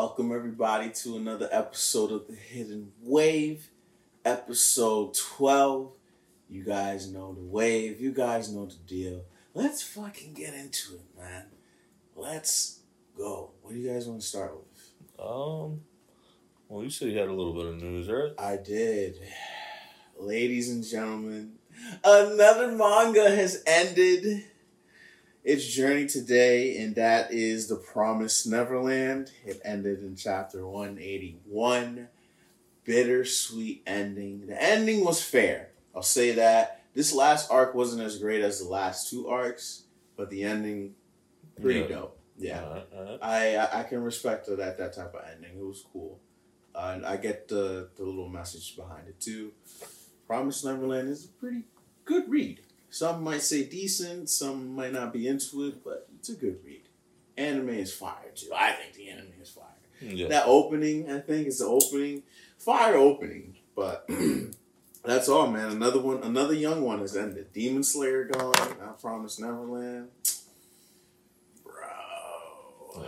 Welcome everybody to another episode of the Hidden Wave, episode 12. You guys know the wave, you guys know the deal. Let's fucking get into it, man. Let's go. What do you guys want to start with? Um, well, you said you had a little bit of news, right? I did. Ladies and gentlemen, another manga has ended its journey today, and that is The Promised Neverland. It ended in chapter 181. Bittersweet ending. The ending was fair. I'll say that. This last arc wasn't as great as the last two arcs, but the ending, pretty Yeah. dope. Yeah. I, I I can respect that that type of ending. It was cool, uh, and I get the the little message behind it too. Promised Neverland is a pretty good read. Some might say decent, some might not be into it, but it's a good read. Anime is fire too. I think the anime is fire. Yeah. That opening, I think, is the opening fire opening. But that's all, man. Another one, another young one has ended. Demon Slayer gone. I promise Neverland, bro. Oh.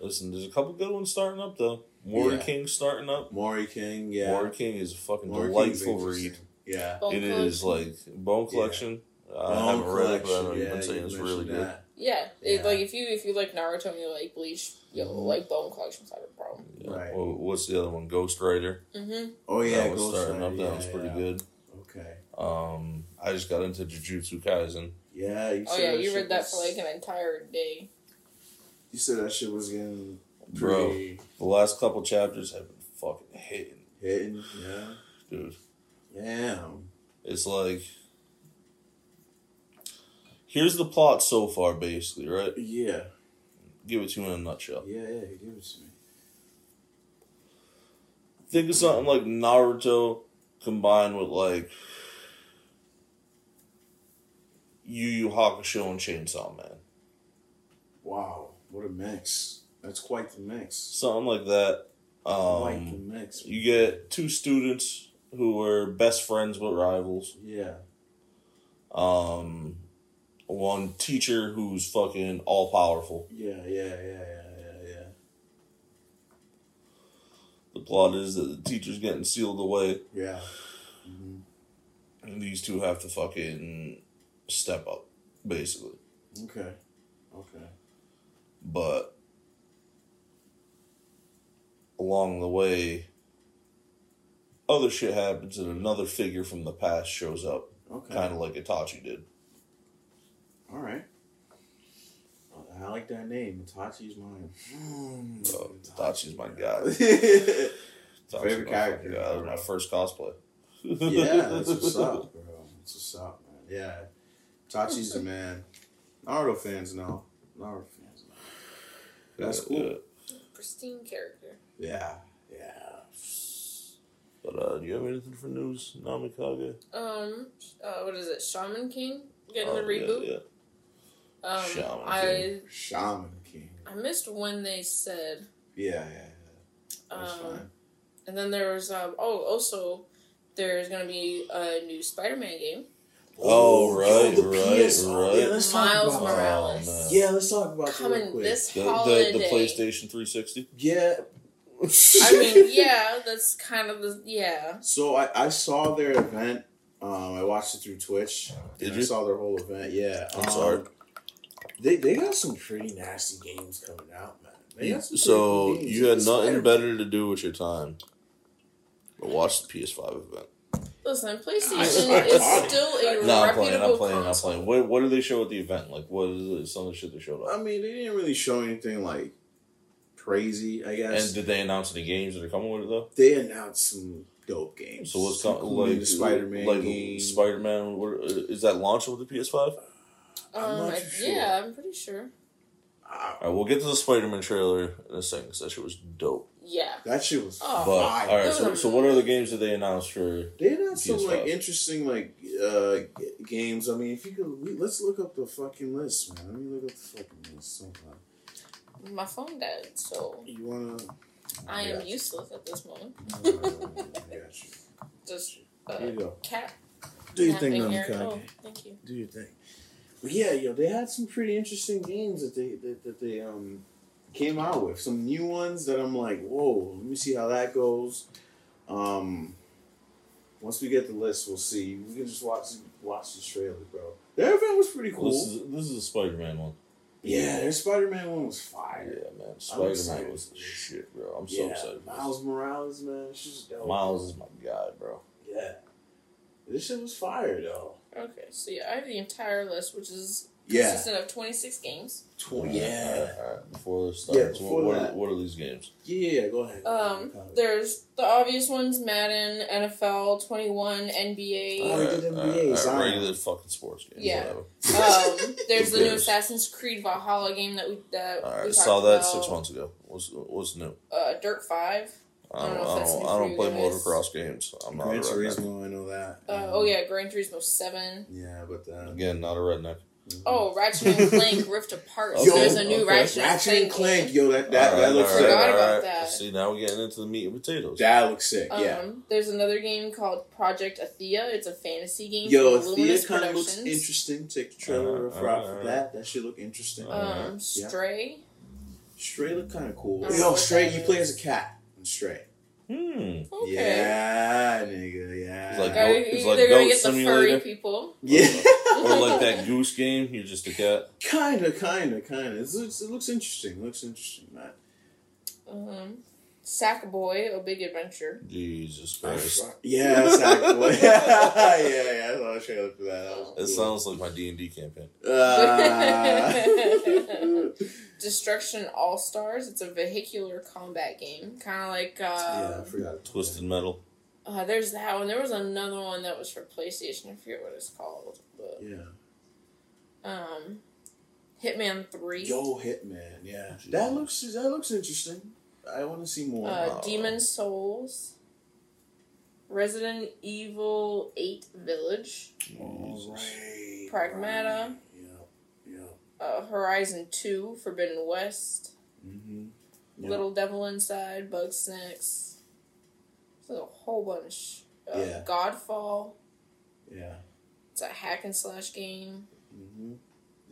Listen, there's a couple good ones starting up though. Mori Yeah. King starting up. Mori King, yeah. Mori King is a fucking delightful read. Interesting. Yeah. Bone It is Collection. like Bone Collection. I Bone haven't read it, but I know Collection, you've yeah, been saying it's really mentioned good. that. Yeah, it, like if you if you like Naruto and you like Bleach, you'll Mhm. like Bone Collection's not a problem. Yeah. Right. Well, what's the other one? Ghost Rider. Mm-hmm. Oh yeah, that was Ghost starting Rider, up. That yeah, was pretty yeah. good. Okay. Um, I just got into Jujutsu Kaisen. Yeah. You Oh yeah, that you shit read that was- for like an entire day. You said that shit was getting Bro. The last couple chapters have been fucking hitting, hitting. Yeah. dude. Damn. It's like here's the plot so far, basically, right? Yeah. Give it to me in a nutshell. Yeah. Yeah. Give it to me. Think of something like Naruto combined with like Yu Yu Hakusho and Chainsaw Man. Wow. What a mix. That's quite the mix. Something like that. quite the Um, mix. you get two students who were best friends but rivals. Yeah. Um, one teacher who's fucking all powerful. Yeah. Yeah. Yeah. Yeah. Yeah. Yeah. The plot is that the teacher's getting sealed away, Yeah. hmm and these two have to fucking step up, basically. Okay. Okay. But along the way, other shit happens, and another figure from the past shows up, Okay. kind of like Itachi did. All right. I like that name. Itachi's mine. Mm, Oh, Itachi's my guy. yeah, Itachi's Favorite my character, guy. That was my first cosplay. Yeah, that's what's up, bro. That's what's up, man. Yeah. Itachi's the man. Naruto fans know. Naruto fans know. That's cool. Yeah. Pristine character. Yeah. Yeah. But uh, do you have anything for news, Namikage? Um, uh, what is it? Shaman King getting the Oh, reboot. Yeah, yeah. Um, Shaman I King. Shaman King. I missed when they said. Yeah, yeah, yeah. That's Um, fine. and then there was um. Oh, also, there's gonna be a new Spider-Man game. Oh, right, the right, PS right. Yeah, let's talk Miles about Morales. Oh. Yeah, let's talk about that Coming real quick. this The, holiday. the, the PlayStation 360. Yeah. I mean, yeah, that's kind of the yeah. So I, I saw their event. Um, I watched it through Twitch. Did you? I saw their whole event. Yeah. I'm um, sorry. They they got some pretty nasty games coming out, man. They got some So cool you had nothing Spider- better to do with your time but watch the PS5 event. Listen, I- PlayStation is still a No, I'm playing. I'm playing. I'm playing. What What did they show at the event? Like, what is it, some of the shit they showed I mean, they didn't really show anything like crazy. I guess And did they announce any games that are coming with it though? they announced some dope games. So what's coming? Like Spider Man Like game. Spider Man. Is that launching with the PS5? I'm Um, not I- sure. yeah, I'm pretty sure. Ah, All right, we'll get to the Spider Man trailer in a second. 'cause that shit was dope. Yeah. that shit was Oh. But fire. all right, so, was so what other games did they announce for? They had some PS5. like interesting like uh, g- games. I mean, if you could, let's look up the fucking list, man. Let me look up the fucking list. Sometime. My phone died, so You wanna? I am got you. useless at this moment. I got you. Just Here uh, you go. cat. Do your thing, napping here. Oh, thank you. Do your thing. But yeah, yo, they had some pretty interesting games that they that, that they um came out with. Some new ones that I'm like, whoa, let me see how that goes. Um, once we get the list, we'll see. We can just watch watch the trailer, bro. The event was pretty cool. This is this is a Spider Man one. Yeah, their Spider Man one was fire. Yeah, man. Spider. Man was the shit, bro. I'm so yeah, excited. for Miles Morales, man, it's just dope. Miles is my guy, bro. Yeah, this shit was fire though. Okay, so yeah, I have the entire list, which is Yeah, consistent of 26 games. Tw- Alright, yeah, alright, alright. Before this Yeah, starts, before what, what, that. are, what are these games? yeah. Go ahead. Um, there's the obvious ones: Madden, NFL, 21, Oh, NBA. they Alright, did NBA, alright, regular fucking sports games. Yeah. Um, there's the new? Assassin's Creed Valhalla game that we that All we talked saw that about. six months ago. What's what's new? Uh, Dirt Five. I don't. I don't know I if that's don't, I don't play guys. motocross games. I'm not Gran a redneck. Turismo, I know that. Uh, oh yeah, Gran Turismo Seven. Yeah, but uh, Again, not a redneck. Oh, Ratchet and Clank Rift Apart. So Yo, there's a new okay. Ratchet, Ratchet and Clank, game. yo, that that, All that looks all sick. right, Forgot about right. that. See, now we're getting into the meat and potatoes. That looks sick. Um, yeah. There's another game called Project Athia. It's a fantasy game. Yo, from Thea Luminous kind of looks interesting. Take the trailer Uh, rough out for that. That should look interesting. Uh, Um, Yeah. Stray. Stray look kind of cool. I Yo, Stray, you play as a cat in Stray. Hmm. Okay. Yeah, nigga, yeah. It's like Gotta, Goat- it's they're like gonna Goat get the Simulator. furry people. yeah. Or like that goose game. You're just a cat. Kinda, kinda, kinda. It looks, it looks interesting. It looks interesting, Matt. Um, Sackboy, A Big Adventure. Jesus Christ. Yeah, exactly. yeah, yeah. I saw a trailer for that. that was It sounds like my D and D campaign. Uh, Destruction All Stars. It's a vehicular combat game, kind of like. Uh, yeah, I forgot. Twisted Metal. Uh, there's that one. There was another one that was for PlayStation. I forget what it's called, but Yeah. um, Hitman Three. Yo, Hitman. Yeah, that looks that looks interesting. I want to see more. Uh, Oh. Demon's Souls. Resident Evil 8 Village. Alright, Pragmata. right. Yeah, yeah. Uh, Horizon 2, Forbidden West. Mm-hmm. Yeah. Little Devil Inside, Bugsnax. There's a whole bunch. Uh, Yeah. Godfall. Yeah. It's a hack and slash game. Mm-hmm.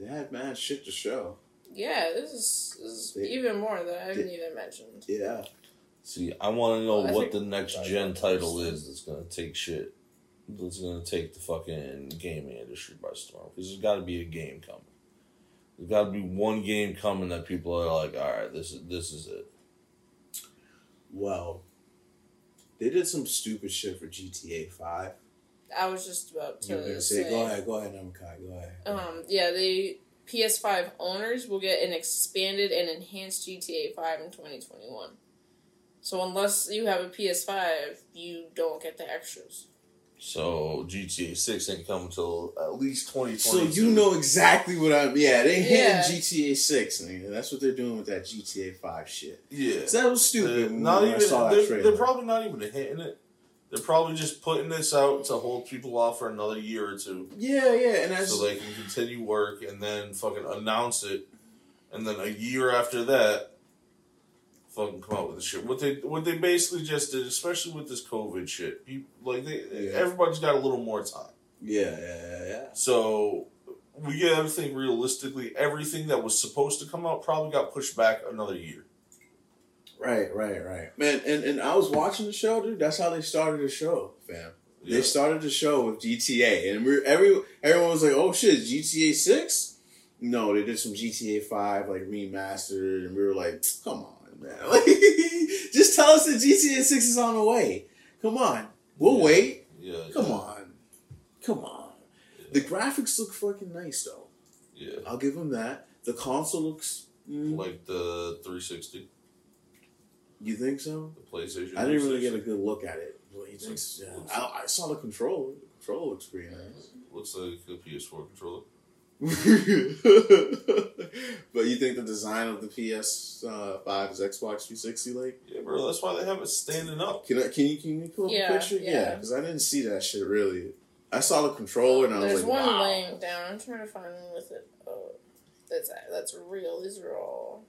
They had mad shit to show. Yeah, this is, this is They- even more that I haven't they- even mentioned. Yeah. See, I want to know I what the next gen title is that's gonna take shit. That's gonna take the fucking gaming industry by storm. Because there's got to be a game coming. There's got to be one game coming that people are like, all right, this is this is it. Well, they did some stupid shit for GTA Five. I was just about to say. say, go ahead, go ahead, Namakai, go ahead. Um, yeah, the PS5 owners will get an expanded and enhanced GTA 5 in 2021. So unless you have a PS5, you don't get the extras. So GTA Six ain't coming until at least twenty So you know exactly what I'm. Yeah, they Yeah. hitting GTA Six, nigga. That's what they're doing with that GTA Five shit. yeah. So that was stupid. They're when not I even. saw They're, trailer. they're probably not even hitting it. They're probably just putting this out to hold people off for another year or two. yeah, yeah, and that's so they can continue work and then fucking announce it, and then a year after that, fucking come out with the shit. What they what they basically just did, especially with this COVID shit, people, like they Yeah. everybody's got a little more time. yeah, yeah, yeah, yeah. So we get everything realistically. Everything that was supposed to come out probably got pushed back another year. Right, right, right. Man, and, and I was watching the show, dude. That's how they started the show, fam. Yeah. They started the show with GTA, and we're every everyone was like, "Oh shit, GTA 6? No, they did some GTA Five like remastered, and we were like, "Come on, man! Just tell us that GTA Six is on the way. Come on, we'll Yeah. wait. Yeah. Come yeah, on, come on." The graphics look fucking nice, though. Yeah. I'll give them that. The console looks. mm, Like the 360, you think so? the PlayStation. I didn't really get a good look at it. What you think? Looks- Yeah. I, I saw the controller. The controller looks pretty nice. Looks like a PS4 controller. but you think the design of the PS uh, Five is Xbox 360 like? Yeah, bro. That's why they have it standing up. Can I, can you can you pull up Yeah, a picture? yeah. because I didn't see that shit really. I saw the controller and I was like, There's one wow. laying down. I'm trying to find one with it. Oh, that's that's real. These are all.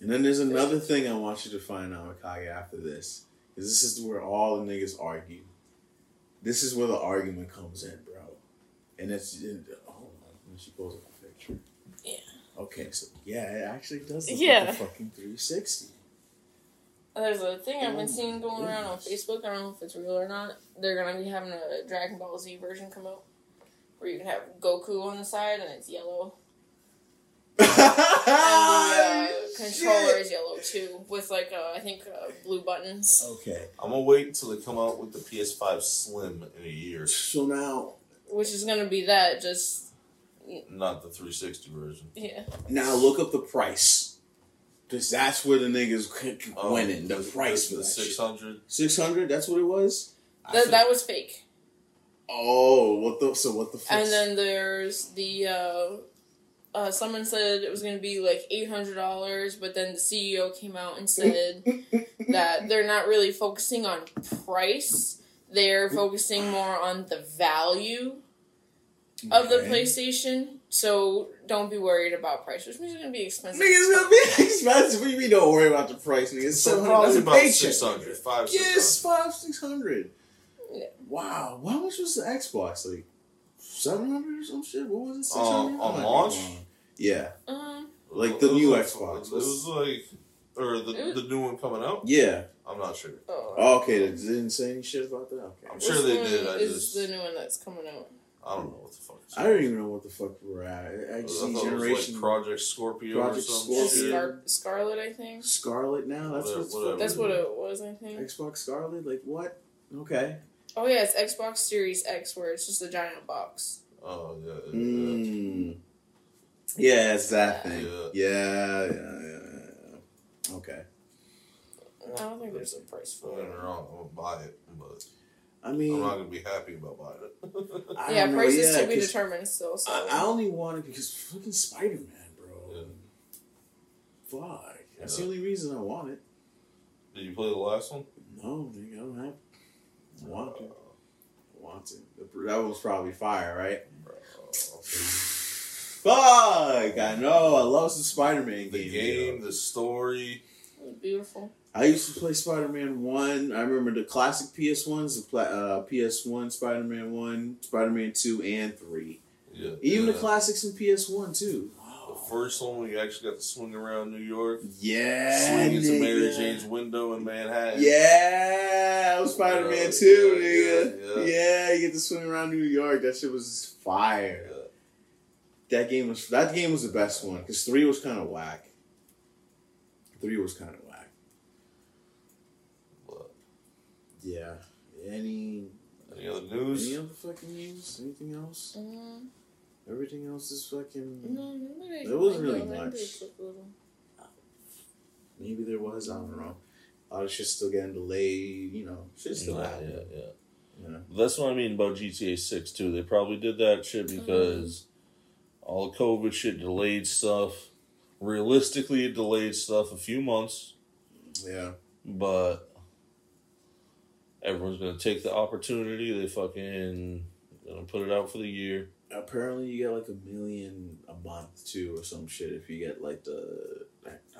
And then there's another thing I want you to find out, Mikage, after this. Because this is where all the niggas argue. This is where the argument comes in, bro. And it's. It, hold on. Let me she pulls up a picture. Yeah. Okay, so yeah, it actually does look Yeah. like a fucking 360. There's a thing I've Oh been seeing going my around on. Facebook. I don't know if it's real or not. They're gonna be having a Dragon Ball Z version come out, where you can have Goku on the side and it's yellow, and the uh, controller is yellow too, with like uh, I think uh, blue buttons. Okay, I'm gonna wait until they come out with the PS5 Slim in a year, so now Which is gonna be that just not the 360 version. yeah. now look up the price. Cause that's where the niggas c- Oh, winning. The price for the that shit. 600. Six hundred. That's what it was. I That, that was fake. oh, what the? So what the? Fuck? And then there's the uh, uh, someone said it was going to be like eight hundred dollars, but then the CEO came out and said that they're not really focusing on price; they're focusing more on the value of the PlayStation. So don't be worried about price, which means it's going to be expensive. Niggas gonna be expensive. What we don't worry about the price, nigga. It's So seven hundred probably dollars a about paycheck. 600, 5, Yes, five, six hundred. Yeah. Wow. How much was the Xbox? Like seven hundred or some shit? What was it? Six Uh, hundred on launch? Yeah. Um, Like the new was Xbox. It was like, or the, was- the new one coming out. Yeah. I'm not sure. oh, okay. They didn't say any shit about that. Okay. I'm which sure they one did. I is just the new one that's coming out? I don't know what the fuck. It's I don't even know what the fuck we're at. I XG thought it generation like Project Scorpio Project or something. Scorpio. Scar- Scarlet, I think. Scarlet now. That's Whatever- what's whatever. That's what it was, I think. Xbox Scarlett. Like what? Okay. Oh yeah, it's Xbox Series X, where it's just a giant box. Oh yeah. yeah, Mm. Yeah, it's that Yeah. thing. Yeah. Yeah. Yeah. yeah, yeah. Okay. I don't think there's a price Don't for get me it. wrong. I'm gonna buy it, but I mean, I'm not gonna be happy about buying it. I yeah, don't know, price is yeah, to be 'cause determined still. So I, I only want it because fucking Spider Man, bro. Yeah. Fuck. That's the only reason I want it. Did you play the last one? No, nigga, I don't have. I want to. Uh. I want to. That was probably fire, right? Bro. Fuck! I know. I love some Spider Man game. The games. game, yo. the story. beautiful. I used to play Spider Man 1. I remember the classic PS ones, the pla- uh, PS1, Spider Man 1, Spider Man 2, and 3. Yeah. Even yeah. the classics in PS1, too. The first one you actually got to swing around New York, Yeah. swing into Mary. Jane's window in Manhattan. Yeah, was Spider Man Yeah, 2, yeah, nigga. yeah, you get to swing around New York. That shit was fire. That game was that game was the best one because three was kind of whack. Three was kind of whack. But Yeah. Any any other news? any other fucking news? Anything else? Mm, Everything else is fucking. no, nobody- There wasn't really I know, I much. do a quick little- Maybe there was. I don't know. A lot of shit's still getting delayed. You know, shit's still Yeah, happening. yeah, yeah. You know. That's what I mean about GTA Six too. They probably did that shit because all the COVID shit delayed stuff. Realistically, it delayed stuff a few months, Yeah. but everyone's gonna take the opportunity. They fucking gonna put it out for the year. Apparently, you get like a million a month too, or some shit. If you get like the,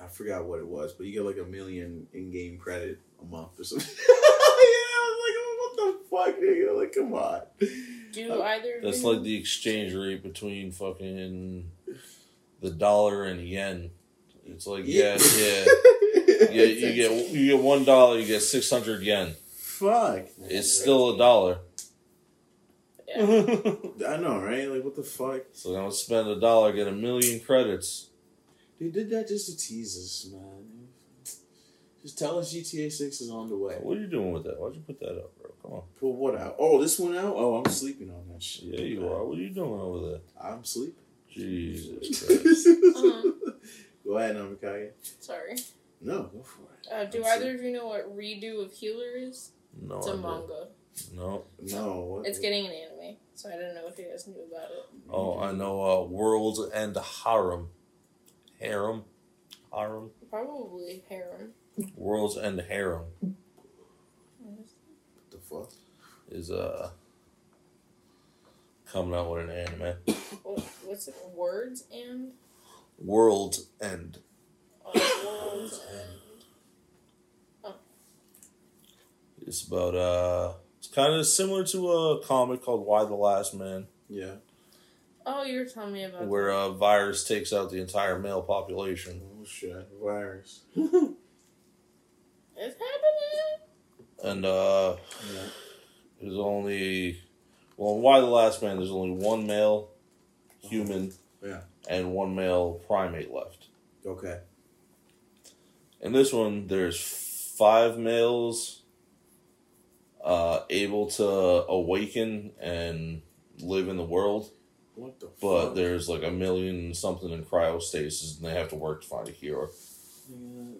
I forgot what it was, but you get like a million in-game credit a month or something. yeah, I was like, oh, what the fuck, nigga? Like, come on. Do Uh, either? of That's you- like the exchange rate between fucking the dollar and yen. It's like yeah, yeah, yeah. You get you get one dollar, you get six hundred yen. Fuck. It's still a dollar. Yeah. I know, right? Like, what the fuck? So I'm gonna spend a dollar, get a million credits. They did that just to tease us, man. Just tell us GTA 6 is on the way. What are you doing with that? Why'd you put that up, bro? Come on. Put what out? Oh, this one out? Oh, I'm sleeping on that shit. Yeah, you are. What are you doing over there? I'm sleeping. Jesus Christ. Uh-huh. Go ahead, Namikaye. Sorry. No, go for it. Uh, do I'm either of you know what Redo of Healer is? No, It's a don't. manga. No. No. It's getting an anime, so I don't know if you guys knew about it. Oh, I know. Uh, World's End Harem. Harem. Harem. Probably harem. World's End Harem What the fuck? is uh coming out with an anime. What, what's it? Words and World's End. uh, worlds and It's about uh, it's kind of similar to a comic called Y: The Last Man. Yeah. Oh, you were telling me about where that. a virus takes out the entire male population. Oh shit, virus. It's happening. And uh, Yeah. there's only, well, in Y: The Last Man, there's only one male human Yeah. and one male primate left. Okay. In this one, there's five males uh, able to awaken and live in the world, What the but fuck? there's like a million something in cryostasis, and they have to work to find a cure. Yeah,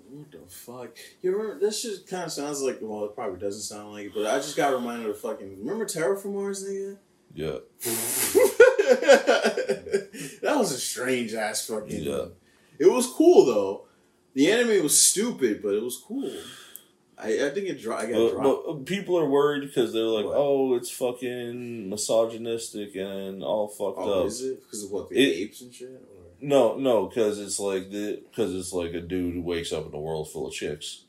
what the fuck? You remember this shit kind of sounds like well, it probably doesn't sound like it, but I just got reminded of fucking remember Terra Formars, nigga. Yeah, that was a strange ass fucking. Yeah. It was cool though. The anime was stupid, but it was cool. I, I think it dro- I got but, dropped. but uh, people are worried because they're like, What? "Oh, it's fucking misogynistic and all fucked Oh, up." is it because of what the It- apes and shit? Or? No, no, because it's like the because it's like a dude who wakes up in a world full of chicks.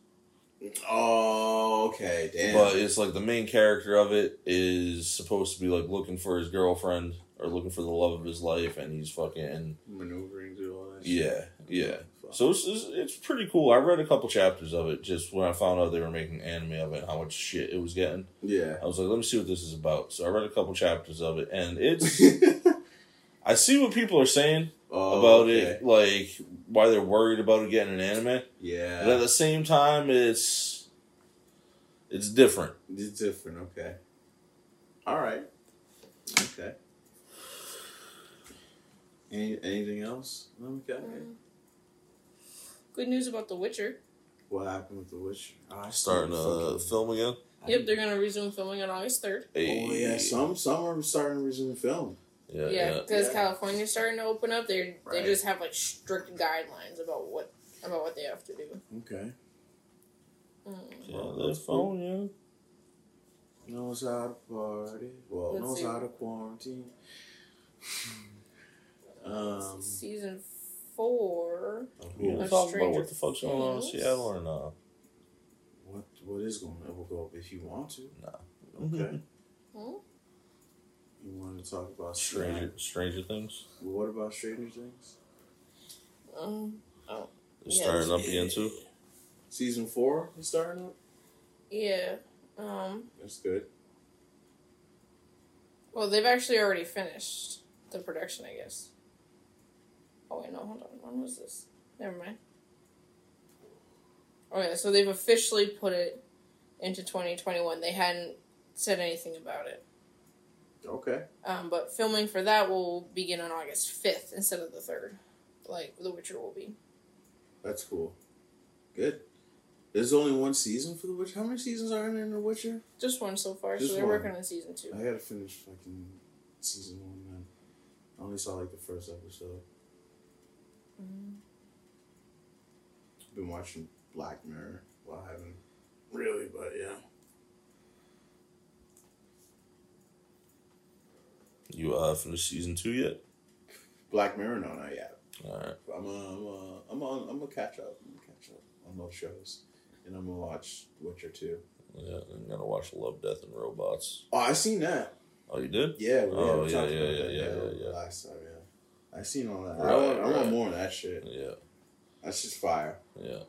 Oh, okay, damn. But it's like the main character of it is supposed to be like looking for his girlfriend or looking for the love of his life, and he's fucking maneuvering through all that. yeah, yeah. Fuck. So it's, it's it's pretty cool. I read a couple chapters of it just when I found out they were making anime of it, how much shit it was getting. yeah. I was like, let me see what this is about. So I read a couple chapters of it, and it's I see what people are saying Oh, about okay. it, like why they're worried about it getting an anime. Yeah. But at the same time, it's it's different. It's different, okay. Alright. Okay. Any, anything else? Okay. Mm. Good news about The Witcher. What happened with The Witcher? Oh, I Starting still to fucking- film again. Yep, they're gonna resume filming on August third. Oh yeah, some some are starting to resume film. yeah, Yeah, yeah. because Yeah. California's starting to open up. They Right. they just have like strict guidelines about what about what they have to do. Okay. Mm. Yeah, Well, they're that's cool. phone, yeah. Knows how to party. Well, Let's knows see. how to quarantine. um, Season four. You gonna talk about Stranger what the fuck's going on in Things. Seattle or not? what what is going on? We'll go up if you want to. No. Okay. Hmm? You want to talk about Stranger Stranger Things. Well, what about Stranger Things? Um, They're Yeah, starting up again too. Season four is starting up. yeah. Um. That's good. Well, they've actually already finished the production, I guess. Oh wait, no, hold on. When was this? Never mind. Okay, so they've officially put it into 2021. They hadn't said anything about it. Okay. Um, but filming for that will begin on August 5th instead of the 3rd, like The Witcher will be. That's cool. Good. There's only one season for The Witcher. How many seasons are in The Witcher? Just one so far, Just so they're one. working on season two. I gotta finish fucking season one, man. I only saw like the first episode. Mm. Been watching Black Mirror. Well, I haven't really, but yeah. You uh finished season two yet? Black Mirror, no, not yet. All right. I'm uh, I'm uh, I'm on. I'm gonna catch up. I'm gonna catch up on those shows, and I'm gonna watch Witcher two. Yeah, I'm gonna watch Love, Death, and Robots. Oh, I seen that. Oh, you did? Yeah. we- Oh, we yeah, talked yeah, yeah, yeah, yeah. Last time, yeah. I seen all that. I Right, want. I want more of that shit. Yeah, That's just fire. yeah.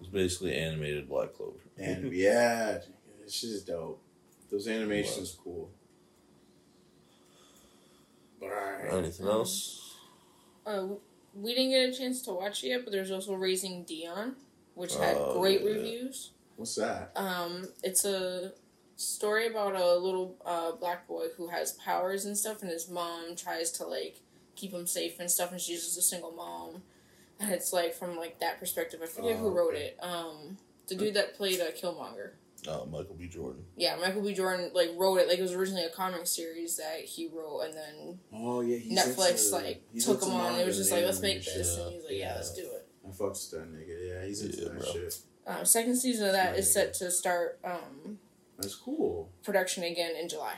It's basically animated Black Clover. And yeah, it's just dope. Those animations cool. But. Anything else? Uh, we didn't get a chance to watch it yet, but there's also Raising Dion, which had Oh, great yeah. reviews. What's that? Um, it's a story about a little uh, black boy who has powers and stuff, and his mom tries to like keep him safe and stuff, and she's just a single mom. And it's like from like that perspective. I forget Oh, who wrote okay. it. Um, the dude that played uh, Killmonger. Uh, Michael B. Jordan. Yeah, Michael B. Jordan like wrote it. Like it was originally a comic series that he wrote, and then Oh yeah, he's Netflix into- like he's took him on. It was just like, let's make animation. this, yeah. and he's like, yeah, Yeah. let's do it. I fucks with that nigga. Yeah, he's into Yeah, that bro. shit. Um, second season of that is set to start um, That's cool. production again in July.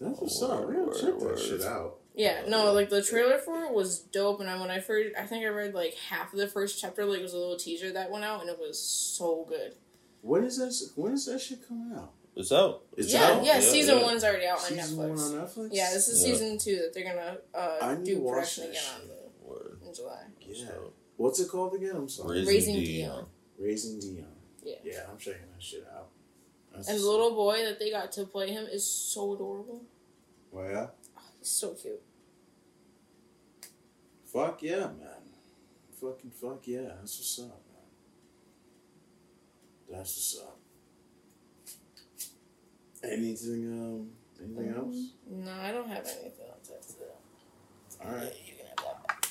That's what's Oh, up. We gotta check that word. shit out. Yeah, no, like the trailer for it was dope, and I, when I first, I think I read like half of the first chapter, like it was a little teaser that went out, and it was so good. When is that? When is that shit coming out? It's out. It's yeah, out. yeah, Yeah, Season yeah. one's already out on Season Netflix. one on Netflix. Yeah, this is Yeah. season two that they're gonna uh, need do watch production that again shit. on the, in July. Yeah. So, What's it called again? I'm sorry. Raising, Raising Dion. Dion. Raising Dion. Yeah. Yeah, I'm checking that shit out. That's And the little boy that they got to play him is so adorable. Oh yeah. He's so cute. Fuck yeah, man. Fucking fuck yeah. That's what's up, man. That's what's up. Anything um anything else? No, I don't have anything else. That's it. Alright. Yeah, you can have that.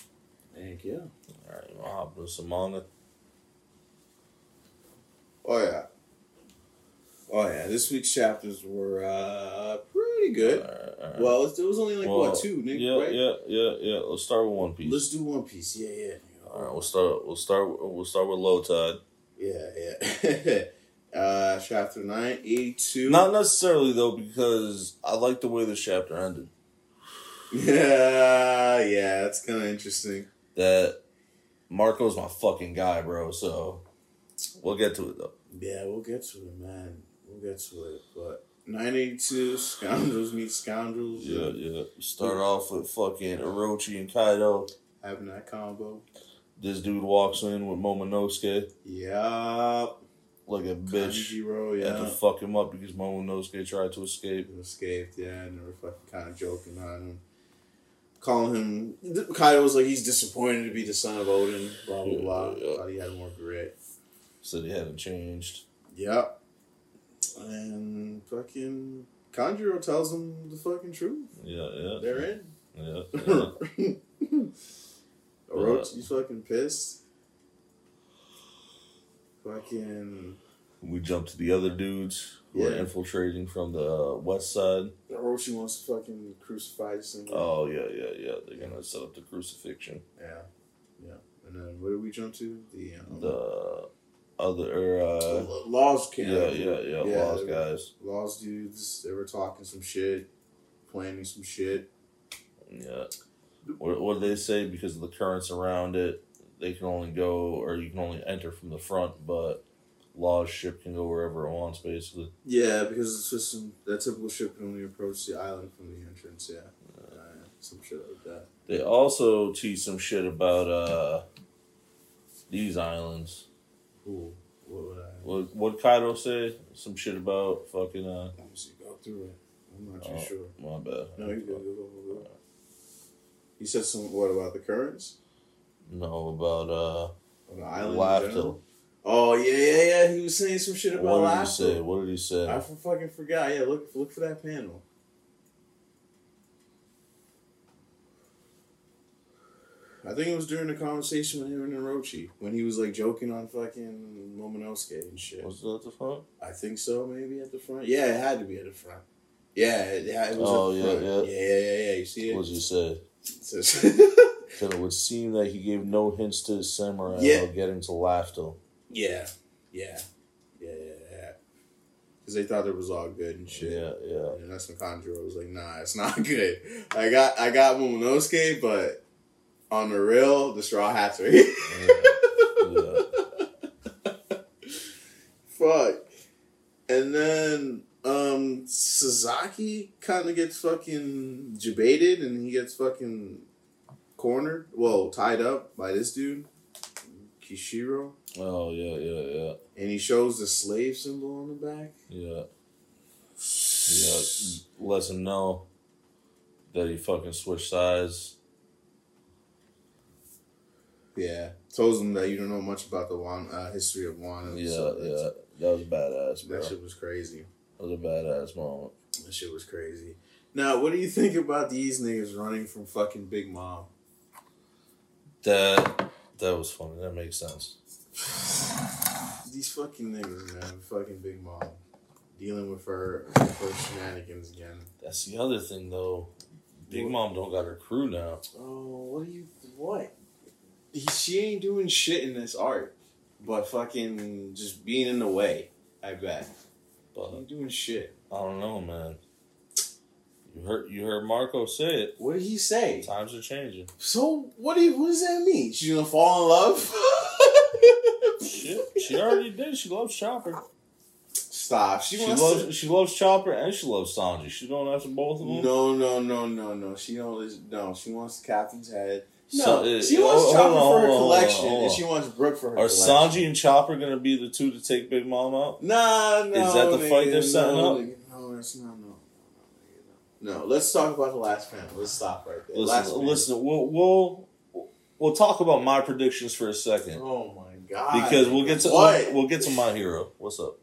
Thank you. All right, I'll hop into some manga. Oh yeah. Oh yeah. This week's chapters were uh pretty good. All right, all right. Well, it was only like Well, what two, Nick? yeah, right? yeah, yeah, yeah. Let's start with One Piece. Let's do One Piece. Yeah, yeah. All right, we'll start. We'll start. We'll start with Low Tide. Yeah, yeah. uh, chapter nine, eighty-two. Not necessarily though, because I like the way this chapter ended. Yeah, yeah. It's kind of interesting. That Marco's my fucking guy, bro. So we'll get to it though. Yeah, we'll get to it, man. We'll get to it. But 982, Scoundrels Meet Scoundrels. Yeah, yeah. Start off with fucking Orochi and Kaido. Having that combo. This dude walks in with Momonosuke Yup. like a bitch. Kanjuro, Had to fuck him up because Momonosuke tried to escape. Escaped, yeah, and they were fucking kind of joking on him. Calling him. Kaido was like, he's disappointed to be the son of Oden, blah, blah, blah. Yeah, yeah. Thought he had more grit. Said he hadn't changed. Yep. And fucking Kanjuro tells them the fucking truth. Yeah, yeah. They're in. Yeah, yeah. Orochi's fucking pissed. Fucking we jump to the other dudes who are infiltrating from the uh, west side. Orochi wants to fucking crucify. Oh yeah, yeah, yeah. They're gonna set up the crucifixion. Yeah, yeah. And then what did we jump to? The um, The other, uh, laws camp. yeah, yeah, yeah, Yeah, were- guys. Laws dudes. They were talking some shit, planning some shit. Yeah. What, what do they say? Because of the currents around it, they can only go, or you can only enter from the front, but Law's ship can go wherever it wants, basically. Yeah, because it's just some that typical ship can only approach the island from the entrance. Yeah, uh, some shit like that. They also teach some shit about uh these islands. Cool. What would I? What what Kaido say? Some shit about fucking uh. Let me see. Go through it. I'm not too Oh. sure. My bad. No, you go, go. You said some what about the currents? No, about uh. Or the island? general? Oh yeah, yeah, yeah. He was saying some shit about What did he say? What did he say? I fucking forgot. Yeah, look look for that panel. I think it was during the conversation with him and Orochi when he was like joking on fucking Momonosuke and shit. Was that the front? I think so, maybe at the front. Yeah, it had to be at the front. Yeah, it, yeah, it was Oh, at the yeah, front. yeah. yeah, yeah, yeah, You see it? What did he say? It it would seem that he gave no hints to his samurai Yeah. about getting to Laugh Tale. yeah, yeah, yeah, yeah, yeah. Because they thought it was all good and shit. Yeah, yeah. And that's when Kanjuro was like, "Nah, it's not good. I got, I got Momonosuke, but on the real, the Straw Hats are here." yeah. Fuck. And then um Sasaki kind of gets fucking debated, and he gets fucking cornered. Well, tied up by this dude, Kyoshiro, Oh yeah, yeah, yeah, and he shows the slave symbol on the back. yeah. Yeah, lets him know that he fucking switched sides. Yeah, tells him that you don't know much about the Wan uh, history of Wano. Yeah, so yeah. That was badass, bro. That shit was crazy. That was a badass moment. That shit was crazy. Now, what do you think about these niggas running from fucking Big Mom? That that was funny. That makes sense. These fucking niggas, man, fucking Big Mom, dealing with her, her shenanigans again. That's the other thing, though. Big What? Mom don't got her crew now. Oh, what do you what? He, she ain't doing shit in this art, but fucking just being in the way. I bet. She But ain't doing shit. I don't know, man. You heard you heard Marco say it. What did he say? Times are changing. So what do you, what does that mean? She's gonna fall in love? Shit, she already did. She loves Chopper. stop. She, She, wants loves to. she loves Chopper and she loves Sanji. She don't answer both of them. No, no, no, no, no. She don't. No, she wants the captain's head. No, So, uh, she wants hold Chopper on, for her on, collection, hold on. and she wants Brook for her Are collection. Sanji and Chopper gonna be the two to take Big Mom out? Nah, no. Is that the nigga, fight they're setting no, up? nigga, No, that's not. No, no, no, no. No, let's talk about the last panel. Let's stop right there. last Listen, panel. listen. We'll we'll we'll talk about my predictions for a second Oh my god. because we'll get to what? we'll, we'll get to my hero. What's up?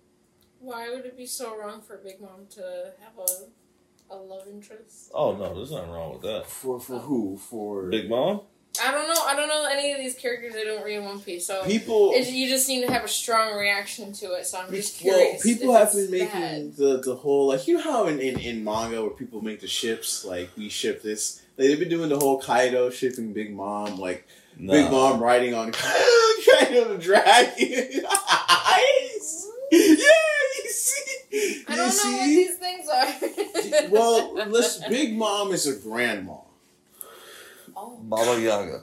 Why would it be so wrong for Big Mom to have a, a love interest? Oh no, there's nothing wrong with that. for for who? For Big Mom. I don't know. I don't know any of these characters. I don't read One Piece, so people. it, you just need to have a strong reaction to it. So I'm just curious. Well, people have been making bad. the the whole like you know how in, in, in manga where people make the ships like we ship this like, they've been doing the whole Kaido shipping Big Mom like Nah. Big Mom riding on Kaido the dragon. yeah, you see, I don't know what these things are. well, listen, Big Mom is a grandma. Oh. Baba Yaga,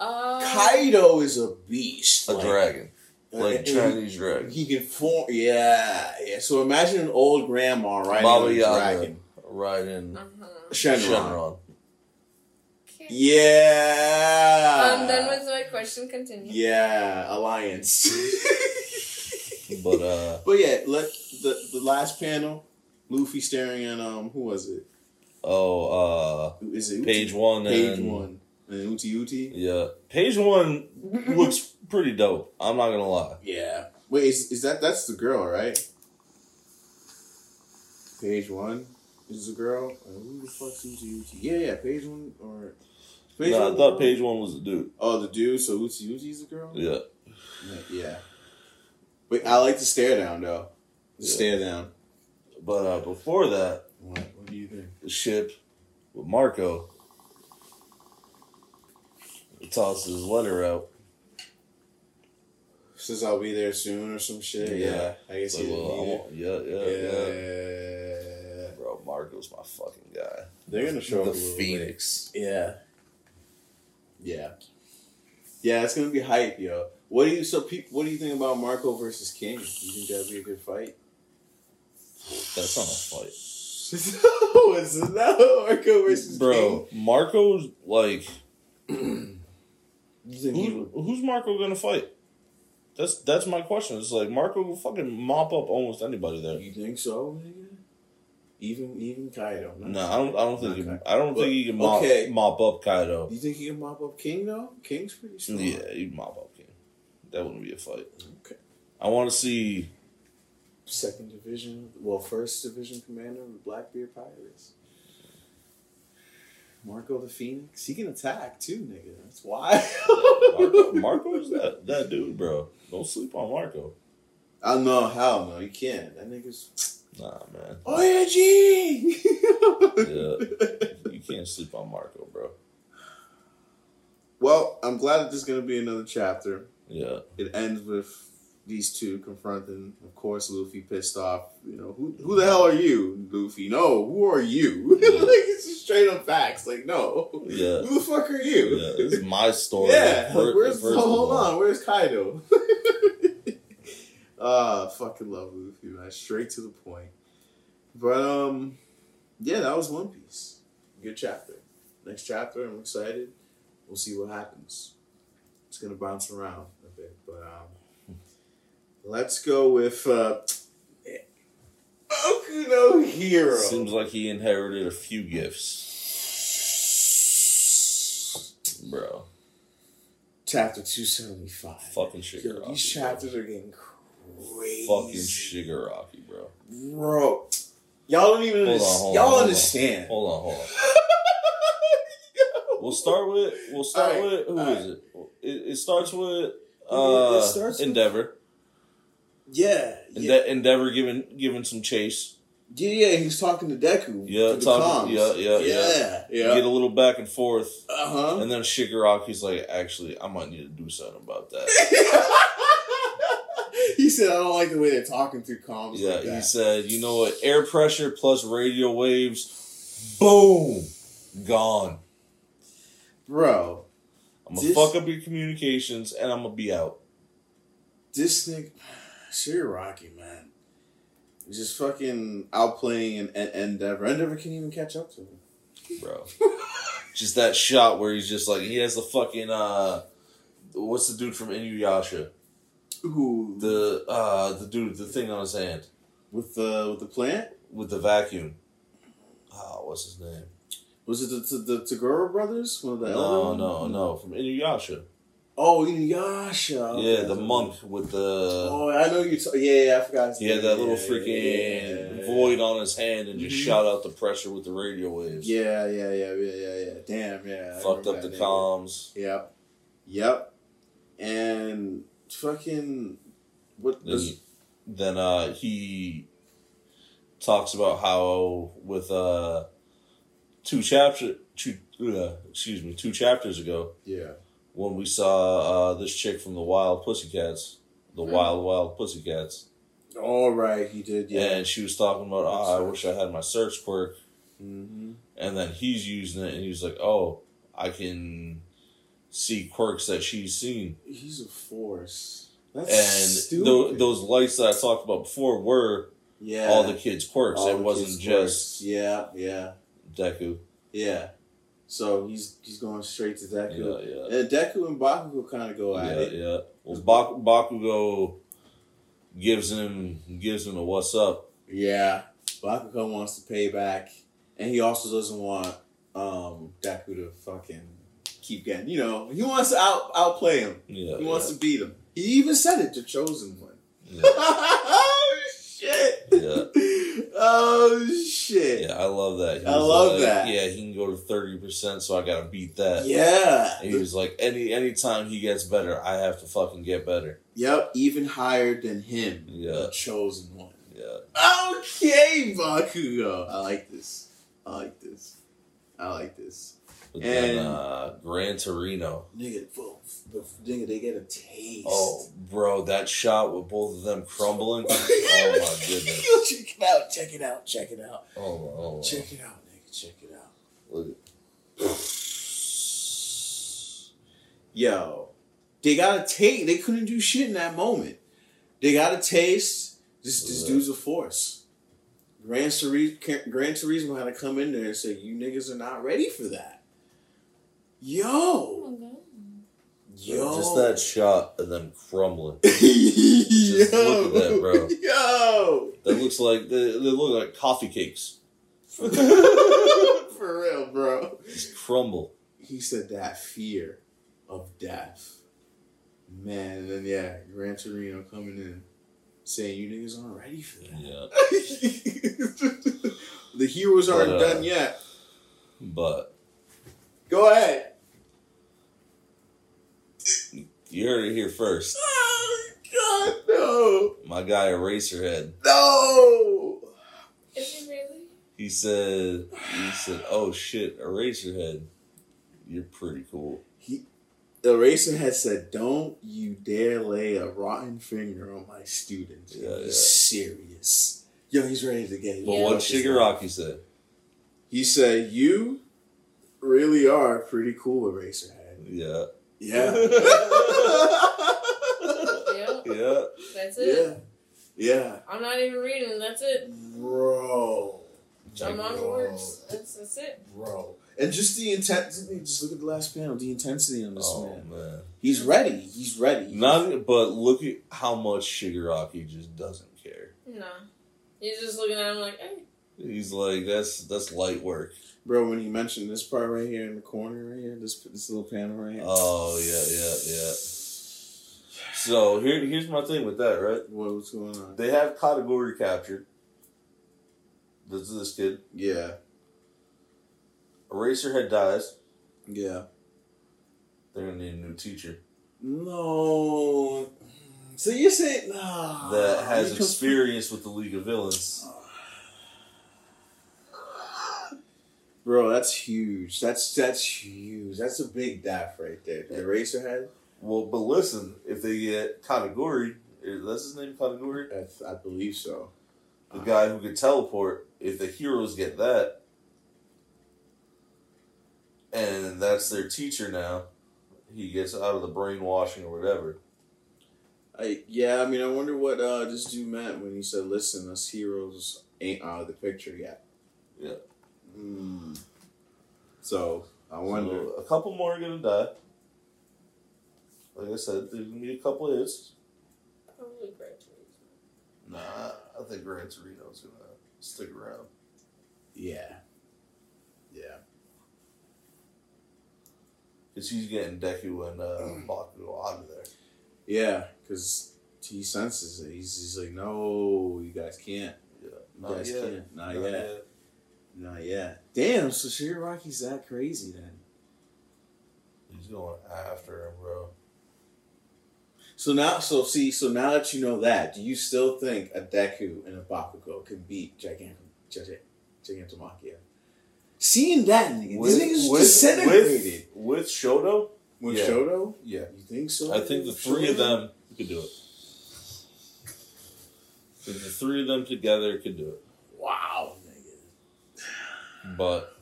Uh, Kaido is a beast. a like- dragon, uh, like and Chinese dragon. He can form. Yeah, yeah. So imagine an old grandma riding Baba a Yaga dragon. riding uh-huh. Shenron. Shenron. Okay. Yeah. I'm done with my question. Continue. Yeah, alliance. But uh, but yeah, let the the last panel, Luffy staring at um who was it? Oh, uh, Is it Ulti? page one Page and one. And Ulti Ulti. yeah, page one looks pretty dope. I'm not gonna lie. Yeah. Wait, is is that that's the girl, right? Page one is the girl. Uh, who the fuck's Ulti Ulti? Yeah, yeah. Page one or. Page Nah, I thought page one was a dude. Oh, the dude. So Ulti Ulti's the girl. Yeah, Yeah. But I like the stare down though. The Yeah. stare down. but uh, before that, What? What do you think? the ship with Marco tosses his letter out. Says I'll be there soon or some shit. Yeah. Yeah. I guess Like, he well, didn't need want- yeah, yeah, Yeah. yeah. Bro, Marco's my fucking guy. They're gonna show the Phoenix. Yeah. Yeah. Yeah, it's gonna be hype, yo. What do you so? Pe- what do you think about Marco versus King? You think that'd be a good fight? That's not a fight, no, it's no Marco versus bro. Marco's like, King. He who, who's Marco gonna fight? That's that's my question. It's like Marco will fucking mop up almost anybody there. You think so? nigga? Even even Kaido? No, I don't. I don't think. He. I don't But, think he can mop, okay. mop up Kaido. You think he can mop up King though? King's pretty strong. Yeah, he'd mop up King. That wouldn't be a fight. Okay. I want to see. Second division, well, first division commander of the Blackbeard Pirates. Marco the Phoenix. He can attack too, nigga. That's why. Marco, Marco's that that dude, bro. Don't sleep on Marco. I know how. no, you can't. That nigga's Nah, man. Oh yeah, G Yeah. You can't sleep on Marco, bro. Well, I'm glad that there's gonna be another chapter. Yeah. It ends with these two confronting, of course, Luffy pissed off. You know, who who the hell are you, Luffy? No, who are you? Yeah. like it's just straight up facts. Like, no. Yeah. Who the fuck are you? Yeah. This is my story. Yeah, Fir- where's oh, hold on? Where's Kaido? Ah, fucking love Luffy, man. Straight to the point. But um, yeah, that was One Piece. Good chapter. Next chapter, I'm excited. We'll see what happens. It's gonna bounce around a bit, but um, let's go with uh, Boku no Hero. Seems like he inherited a few gifts, bro. chapter two seventy five. Fucking Yo, Shigaraki. these chapters are getting crazy. Fucking Shigaraki, bro. Bro, y'all don't even Hold on, hold y'all on, understand. Hold on, hold on. We'll start with. We'll start Alright, with. Who is alright. it? it? It starts with. It Uh, starts with- Yeah, yeah, Ende- Endeavor giving giving some chase. yeah, yeah. He's talking to Deku. Yeah, to talking- comms. yeah, yeah, yeah, yeah. Get a little back and forth, Uh huh. and then Shigaraki's like, "Actually, I might need to do something about that." he said, "I don't like the way they're talking through comms." Yeah, like he said, "You know what? Air pressure plus radio waves, boom, gone. "Bro, I'm gonna This- fuck up your communications, and I'm gonna be out." this nigga, Shiraki, man, just fucking outplaying and, an Endeavor. Endeavor can't even catch up to him. bro. just that shot where he's just like he has the fucking uh, what's the dude from Inuyasha? Who The uh, the dude the thing on his hand with the with the plant? with the vacuum. Oh, what's his name? Was it the the, the Toguro brothers? One of the elder No, ones? no, no, from Inuyasha. Oh, Inuyasha. Yeah, the monk with the Oh, I know you. T- yeah, yeah, I forgot. he had that little Yeah, freaking yeah, void on his hand and just Mhm. shot out the pressure with the radio waves. Yeah, yeah, yeah, yeah, yeah, yeah. Damn, yeah. Fucked up the nigga. comms. Yep, yep. And fucking what? Then, Was, then uh, he talks about how with uh, two chapter two uh, excuse me two chapters ago yeah. When we saw uh, this chick from the Wild Pussycats, the Hmm. Wild Wild Pussycats, All right, he did. Yeah. and she was talking about oh, I wish I had my search quirk, hmm and then he's using it and he's like oh I can see quirks that she's seen. He's a force. That's And stupid. tho- those lights that I talked about before were yeah. all the kids' quirks. All it wasn't just quirks. yeah, yeah, Deku. yeah. So he's he's going straight to Deku. Yeah, yeah. And Deku and Bakugo kind of go Yeah, at it. yeah. Well, Bak- Bakugo gives him gives him a what's up. Yeah, Bakugo wants to pay back, and he also doesn't want um Deku to fucking keep getting. You know, he wants to out outplay him. Yeah, He wants yeah, to beat him. He even said it to Chosen One. yeah, oh shit! Yeah. Oh shit! yeah. I love that. He I love like, that. Yeah, he can go to thirty percent, so I gotta beat that. Yeah. And he was like, any anytime he gets better, I have to fucking get better. Yep. Even higher than him. Yeah. The Chosen One. Yeah, Okay, Bakugo. I like this. I like this. I like this. But then And- uh, Gran Torino. Nigga, nigga, they get a taste. Oh, bro, that shot with both of them crumbling. oh my goodness. Yo, check it out. Check it out. Check it out. Oh, oh, Check it out, nigga. Check it out. Look at- Yo, they got a taste. They couldn't do shit in that moment. They got a taste. This this dude's a force. Gran Turismo, Gran Turismo had to come in there and say, "You niggas are not ready for that." Yo, Oh my god. yo, Just that shot of them crumbling. yo, look at that, bro. Yo, That looks like they, they look like coffee cakes. for real, bro. Just crumble. He said that fear of death, man. And then yeah, Gran Torino coming in saying, "You niggas aren't ready for that." Yeah, the heroes aren't But, uh, done yet. but Go ahead. You heard it here first. Oh God, no, My guy Eraserhead. no. Is he really? He said, he said, "Oh shit, Eraserhead, you're pretty cool." Eraser had said, "Don't you dare lay a rotten finger on my student. Yeah, he's yeah. serious. Yo, he's ready to get. But Yeah. what Shigaraki said? He said, "You really are pretty cool, Eraserhead." Yeah, Yeah. Yeah. yeah. That's it. yeah. Yeah. I'm not even reading. That's it. Bro. John manga Bro. works. That's that's it. Bro. And just the intensity, just look at the last panel, the intensity on this Oh man. man. He's ready. He's ready. Not, but look at how much Shigaraki just doesn't care. Nah. He's just looking at him like, hey. He's like, that's that's light work. Bro, when he mentioned this part right here in the corner right here, this this little panel right here. Oh yeah, yeah, yeah. So here, here's my thing with that, right? what, what's going on? They have category captured. This is this kid. Yeah. Eraserhead dies. Yeah. They're gonna need a new teacher No. So you're saying nah, that has you experience with the League of Villains. Ah. Bro, that's huge. That's that's huge. That's a big daff right there. The Eraserhead. Well, but listen, if they get Katagori, eh, that's his name, Katagori, I, I believe so. the guy who could teleport. If the heroes get that, and that's their teacher now, he gets out of the brainwashing or whatever. I yeah, I mean, I wonder what uh, this dude meant when he said, "Listen, us heroes ain't out of the picture yet." Yeah. Mm. So I wonder. So, a couple more are gonna die. Like I said, there's gonna be a couple of hits. Probably Gran Turismo. Nah, I think Gran Torino's gonna stick around. yeah. Yeah. Because he's getting Deku and uh, Baku out of there. Yeah, because he senses it. He's, he's like, no, you guys can't. Yeah. You Not guys yet. can't. Not, Not yet. yet. Not yet. Damn, so Shiraki's that crazy then. He's going after him, bro. So now, so see, so now that you know that, do you still think a Deku and a Bakugo can beat Gigant, Gigant, Gigantomachia? Seeing that nigga, With, this nigga's with, disintegrated. with, with Shoto, With yeah. Shoto? yeah. You think so? I think the three of them could do it. The three of them together could do it. Wow. But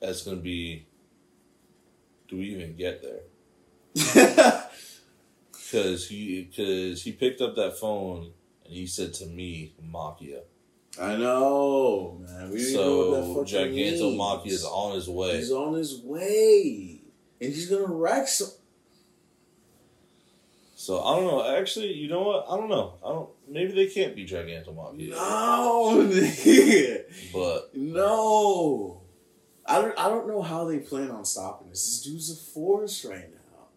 that's going to be. Do we even get there? Because he, cause he picked up that phone and he said to me, Machia. I know, man. We didn't know what So Gigantomachia is on his way. He's on his way, and he's gonna wreck some. So I don't know. Actually, you know what? I don't know. I don't. Maybe they can't be Gigantomachia. No. But No. I don't I don't know how they plan on stopping this. This dude's a force right now.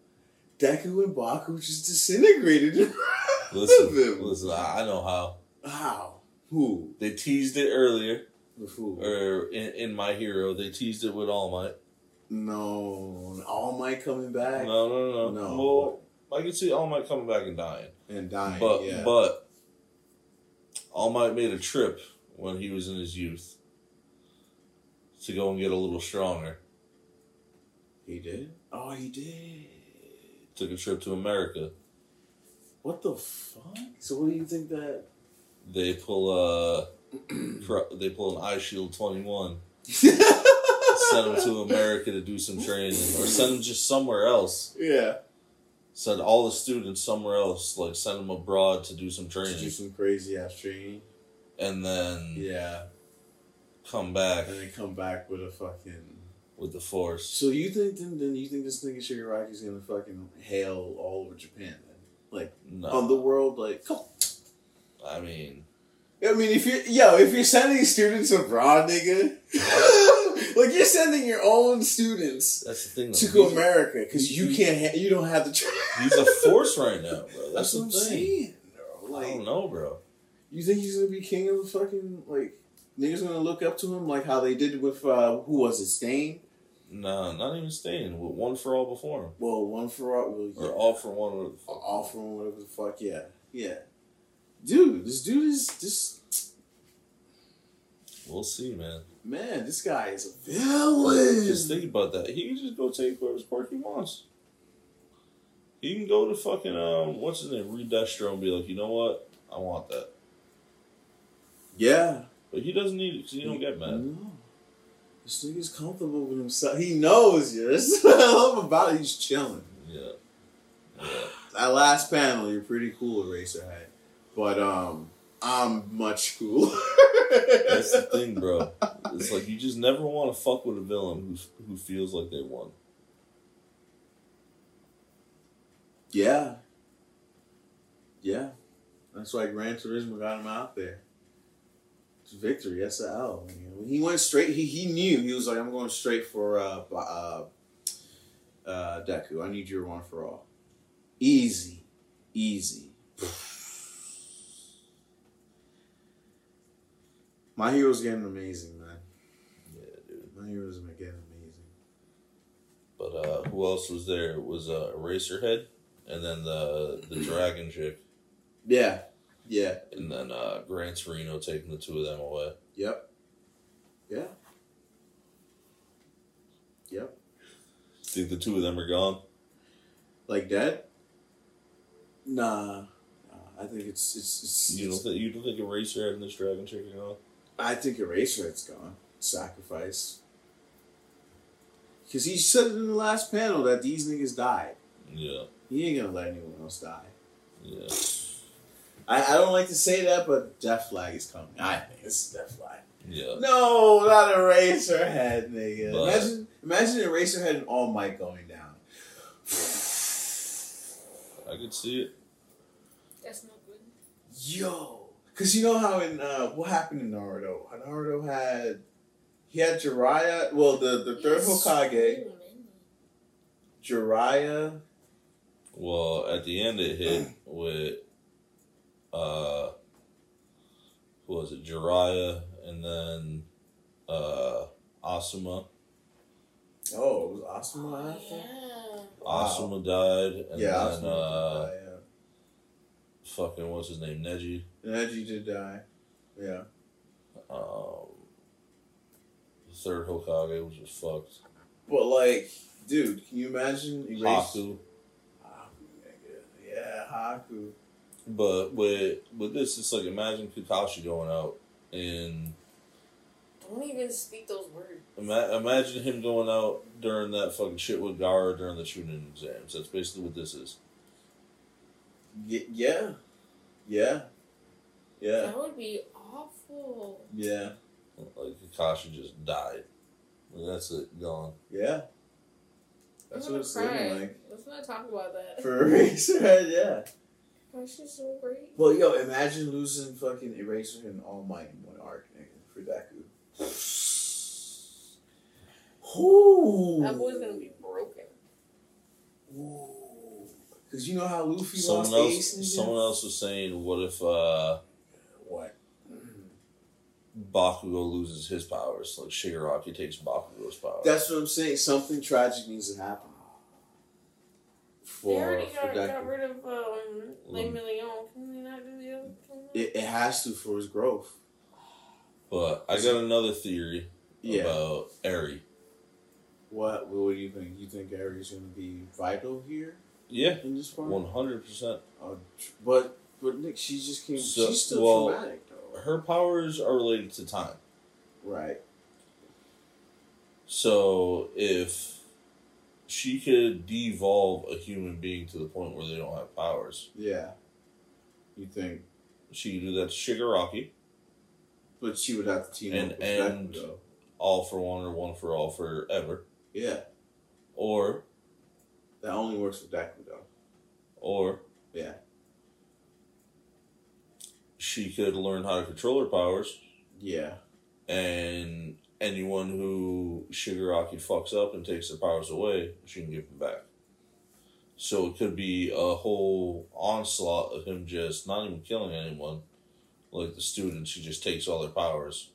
Deku and Baku just disintegrated listen, listen. I I know how. How? Who? They teased it earlier, With who? or in, in My Hero, they teased it with All Might. no. All Might coming back No, no, no, No. no. Well, I can see All Might coming back and dying, and dying. but yeah. but All Might made a trip when he was in his youth to go and get a little stronger. he did? Oh he did. Took a trip to America. What the fuck? So what do you think that They pull uh, they pull an Eyeshield twenty one. send him to America to do some training, or send him just somewhere else. Yeah. Send all the students somewhere else, like send them abroad to do some To do training, some crazy ass training. and then Yeah. come back And then come back with a fucking with the force. So you think then, then you think this nigga Shigaraki's gonna fucking hail all over Japan then? Like No, on the world, like come I mean, I mean if you're yo, if you're sending students abroad, nigga like you're sending your own students that's the thing. Though. to go America because you can't ha- you don't have the tra- He's a force right now, bro. That's, That's what the I'm thing. saying, bro. I don't know, bro. you think he's gonna be king of the fucking like niggas gonna look up to him like how they did with uh who was it, Stain? No, not even staying with one for all before him, Well, one for all, well, yeah. or all for one. Or, all from whatever the fuck, yeah, yeah. Dude, this dude is this we'll see, man. man. This guy is a villain. Just think about that. He can just go take whatever quirk he wants. He can go to fucking um, what's his name, Re-Destro, and be like, you know what, I want that. yeah, But he doesn't need it because he don't get mad. No, this nigga's comfortable with himself. He knows. Yeah, that's what I love about it. He's chilling. Yeah. Yeah. That last panel, you're pretty cool, Eraserhead, but um, I'm much cooler. That's the thing, bro. It's like you just never want to fuck with a villain who who feels like they won. Yeah. Yeah. That's why Gran Turismo got him out there. It's victory, that's a L. man. He went straight, he, he knew. He was like, I'm going straight for uh, uh, uh, Deku. I need your one for all. Easy. Easy. My hero's getting amazing, man. Yeah, dude. My hero's getting amazing. But uh, who else was there? It was uh, Eraserhead, and then the the dragon chick, Yeah. Yeah. and then uh, Gran Torino taking the two of them away. Yep. Yeah. Yep. Think the two of them are gone? Like dead? Nah. Nah, I think it's it's, it's, You don't think you don't think Eraserhead and this dragon chick are gone? I think Eraserhead's gone. Sacrifice. Because he said it in the last panel that these niggas died. Yeah. He ain't gonna let anyone else die. Yeah. I, I don't like to say that, but Death Flag is coming. I think it's Death Flag. Yeah. No, not Eraserhead, nigga. But- imagine, imagine Eraserhead and All Might going down. I could see it. That's not good. Yo, because you know how in uh, what happened in Naruto? How Naruto had he had Jiraiya. Well, the the third Hokage, Jiraiya. Well, at the end it hit with uh who was it? Jiraiya and then uh Asuma. Oh, it was Asuma after. Yeah. Wow. Asuma died and yeah, then Asuma uh did die, fucking what's his name? Neji. Neji did die. Yeah. Um the third Hokage was just fucked. But like, dude, can you imagine Eraser- Haku. Haku, nigga. Yeah, But with with this it's like imagine Kakashi going out and Don't even speak those words. Ima- imagine him going out during that fucking shit with Gaara during the Chunin exams. That's basically what this is. Y- yeah. Yeah. Yeah. That would be awful. Yeah. Like Kakashi just died. That's it, gone. Yeah. That's I'm what it's cry. looking like. Let's not talk about that. For Eraserhead, yeah. Gosh, she's so great. Well, yo, imagine losing fucking Eraserhead and All Might in one arc, nigga, for Deku. Ooh. That boy's gonna be broken. Because you know how Luffy Someone lost Ace else, and someone else was saying, what if uh, What? Bakugo loses his powers? Like Shigaraki takes Bakugo's powers. That's what I'm saying. Something tragic needs to happen. They For, already for got, got rid of um, like Mm. Million. Can they not do the other thing? It, it has to for his growth. but I got another theory Yeah. about Eri. What, what do you think? You think Eri's going to be vital here Yeah, in this part? one hundred percent. Uh, but but Nick, she just came. So- she's still well, traumatic though. Her powers are related to time. Right. So if she could devolve a human being to the point where they don't have powers, Yeah. You think? she could do that to Shigaraki, But she would have to team And- up with and- Deku though. all for one or one for all forever. Yeah. Or That only works with Deku though. or Yeah. She could learn how to control her powers Yeah. and anyone who Shigaraki fucks up and takes their powers away, she can give them back. So it could be a whole onslaught of him just not even killing anyone, like the students. He just takes all their powers,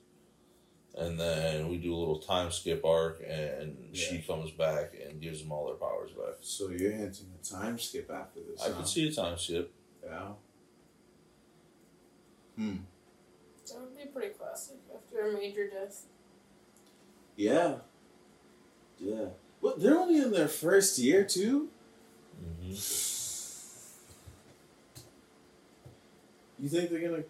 and then we do a little time skip arc, and she comes back and gives them all their powers back. So you're hinting a time skip after this. I huh? could see a time skip. Yeah. Hmm. That would be pretty classic after a major death. Yeah. Yeah. Well, they're only in their first year too. hmm You think they're gonna?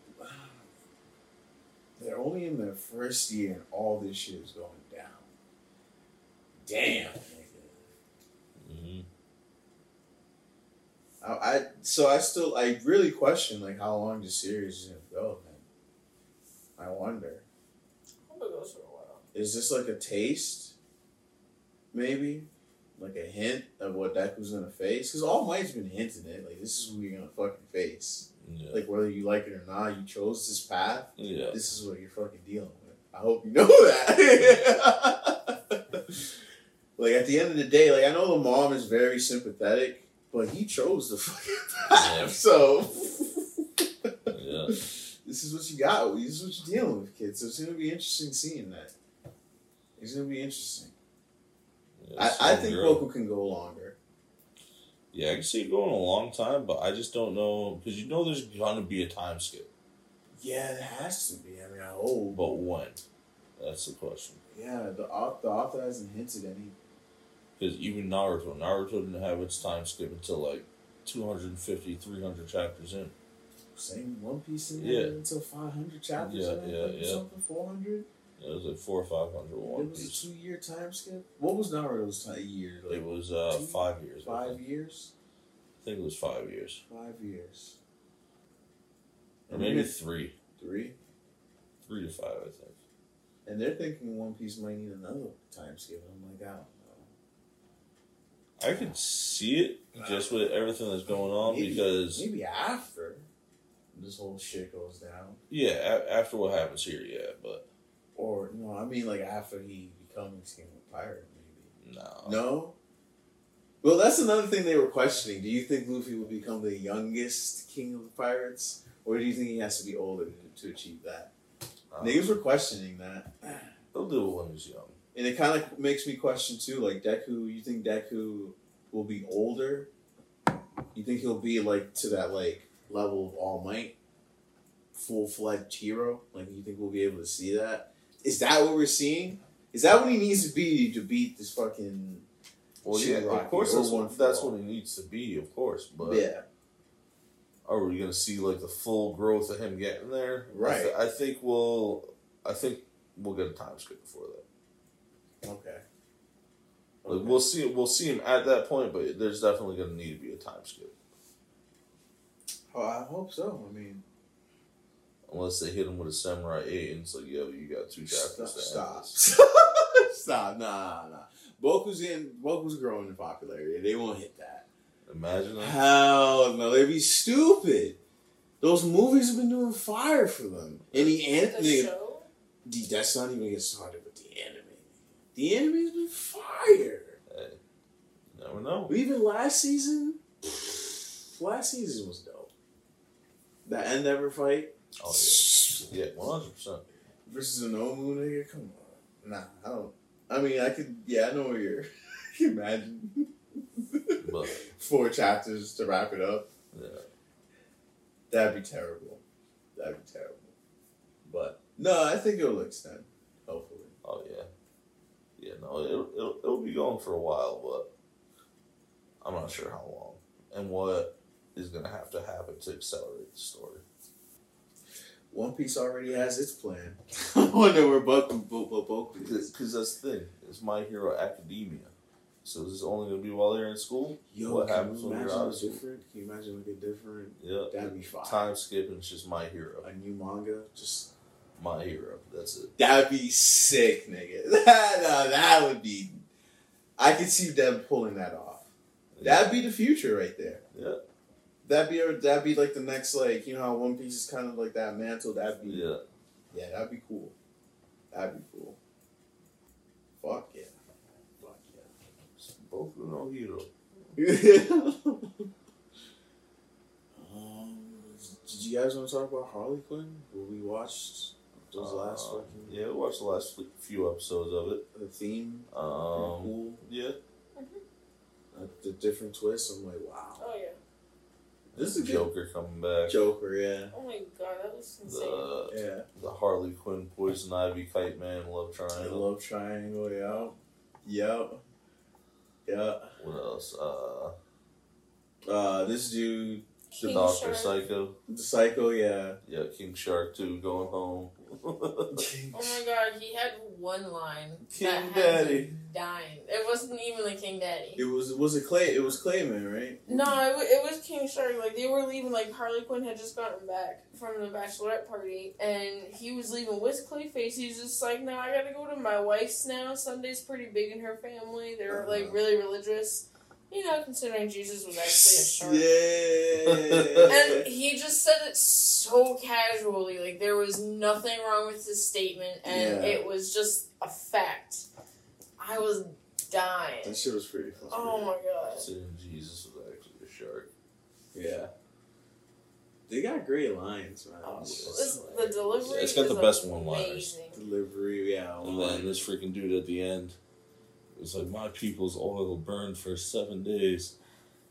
They're only in their first year, and all this shit is going down. Damn. nigga. hmm I, I so I still I really question like how long the series is gonna go. Man, I wonder. Hope it goes for a while. Is this like a taste? Maybe, like a hint of what Deku's gonna face. Because All Might's been hinting it. Like this is who you're gonna fucking face. Yeah. Like whether you like it or not, you chose this path. yeah. This is what you're fucking dealing with. I hope you know that. like at the end of the day, like I know the mom is very sympathetic, but he chose the fucking path. Yeah. So Yeah. This is what you got. This is what you're dealing with, kids. So it's gonna be interesting seeing that. It's gonna be interesting. Yeah, I, I think girl- Boku can go longer. Yeah, I can see it going a long time, but I just don't know because you know there's gonna be a time skip, Yeah, it has to be. I mean, I hope. but when? That's the question. Yeah, the au- the author hasn't hinted anything. Because even Naruto, Naruto didn't have its time skip until like 250, 300 chapters in. Same One Piece in Yeah. until 500 chapters. Yeah, yeah, yeah. Something 400. It was like four or five hundred One it was Piece. a two year time skip. What was Naruto's time year? Like It was uh, two, five years. Five think. years. I think it was five years. Five years. Or maybe three. Three. Three to five, I think. And they're thinking One Piece might need another time skip. I'm like, I don't know. I could see it just with everything that's going on Maybe- because maybe after this whole shit goes down, yeah, a- after what happens here, yeah, but or no, I mean like after he becomes King of Pirate, maybe. no, No. Well, that's another thing they were questioning. Do you think Luffy will become the youngest king of the pirates, or do you think he has to be older to, to achieve that? Uh, Niggas were questioning that, they'll do it when he's young. and it kind of makes me question too. Like Deku, you think Deku will be older? You think he'll be like to that like level of All Might, full fledged hero? Like you think we'll be able to see that? Is that what we're seeing? Is that what he needs to be to beat this fucking? Well, yeah, of course that's what, that's what he needs to be, of course. But yeah. are we gonna see like the full growth of him getting there? I, Right. th- I think we'll. I think we'll get a time skip before that. Okay. Like we'll see. We'll see him at that point, but there's definitely gonna need to be a time skip Oh, I hope so. I mean, unless they hit him with a samurai eight and it's like, yo, you got two stop, chapters. to end stop, stop. Nah, nah. Nah. Boku's in. Boku's growing in popularity. They won't hit that. Imagine that. Hell no, they'd be stupid. Those movies have been doing fire for them. And the The anime, show? the, that's not even get started with the anime. The anime's been fire. Hey, you never know. Even last season, last season was dope. That Endeavor fight Oh yeah, yeah, one hundred percent. versus an Omu nigga. Come on, nah, I don't. I mean, I could. Yeah, I know where you're. I can imagine But four chapters to wrap it up. yeah, That'd be terrible. That'd be terrible. But no, I think it'll extend. Hopefully. oh yeah, yeah. No, it'll, it'll it'll be going for a while, but I'm not sure how long and what is gonna have to happen to accelerate the story. One Piece already has its plan. I wonder where Boku, Bo, Bo, Boku is. Because that's the thing. It's My Hero Academia. So is this only gonna be while they're in school? Yo, what can happens when you're out of school? different? Can you imagine like a different? Yeah. That'd be fine. Time skipping. It's just My Hero. A new manga, just My Hero. That's it. that'd be sick, nigga. That, no, that would be. I could see them pulling that off. That'd be the future right there. Yeah. That'd be a, that'd be like the next like you know how One Piece is kind of like that mantle. That'd be Yeah. yeah, that'd be cool. That'd be cool. Fuck yeah. Fuck yeah. Both Boku no Hero. yeah. um, did you guys want to talk about Harley Quinn? What we watched those last Uh, fucking Yeah, we watched the last few episodes of it. the theme. Um, cool. yeah. Uh, the different twists. I'm like, wow. Oh yeah. This is a good Joker coming back. Joker. Yeah. Oh my god, that was insane. The Yeah. the Harley Quinn, Poison Ivy, Kite Man, Love I Triangle. love Triangle. Yep. Yep. Yeah. What else? Uh, Uh, this dude, the King Doctor Shark. Psycho. the Psycho. Yeah. Yeah, King Shark too, going home. Oh my god, he had one line. King Daddy. Dying. It wasn't even the King Daddy. It was was it Clay? It was Clayman, right? No, it, wa- it was King Shark. Like they were leaving. Like Harley Quinn had just gotten back from the bachelorette party, and he was leaving with Clayface. He's just like, "No, I gotta go to my wife's now. Sunday's pretty big in her family. They're like Uh-huh. really religious. You know, considering Jesus was actually a shark." Yeah. And he just said it so casually, like there was nothing wrong with his statement, and Yeah. it was just a fact. I was dying. that shit was pretty fun. Oh my god. Saying Jesus was actually a shark. Yeah. They got great lines, man. Oh, It's the delivery. It's got the best one-liners. delivery, yeah. And then this freaking dude at the end was like, My people's oil burned for seven days.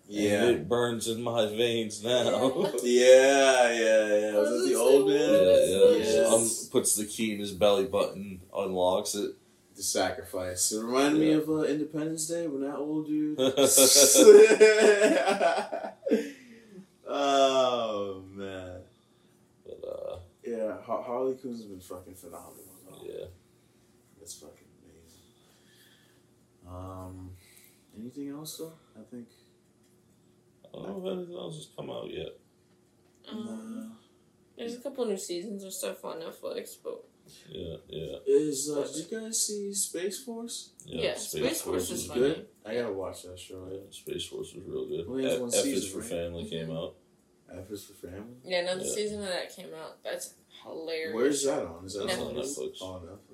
and Yeah. it burns in my veins now. Yeah, yeah, yeah. Was that the old yeah, man? yeah. Yes. Um, puts the key in his belly button, unlocks it. The sacrifice. It reminded me of uh, Independence Day when that old dude. oh man. But uh, Yeah, Harley Quinn's been fucking phenomenal. though. yeah. That's fucking amazing. Um, anything else though? I think I don't know if anything else has come out yet. Um, there's a couple new seasons of stuff on Netflix, but Yeah, yeah, Is uh, did you guys see Space Force? yeah. Yeah, Space Force is is funny. Good. I gotta watch that show. Yeah, Space Force was real good. Only has F, one F is for right? Family came out. F is for family. yeah, another Yeah. season of that came out. That's hilarious. Where's that on? Is that That's on on Netflix. Oh, on Netflix.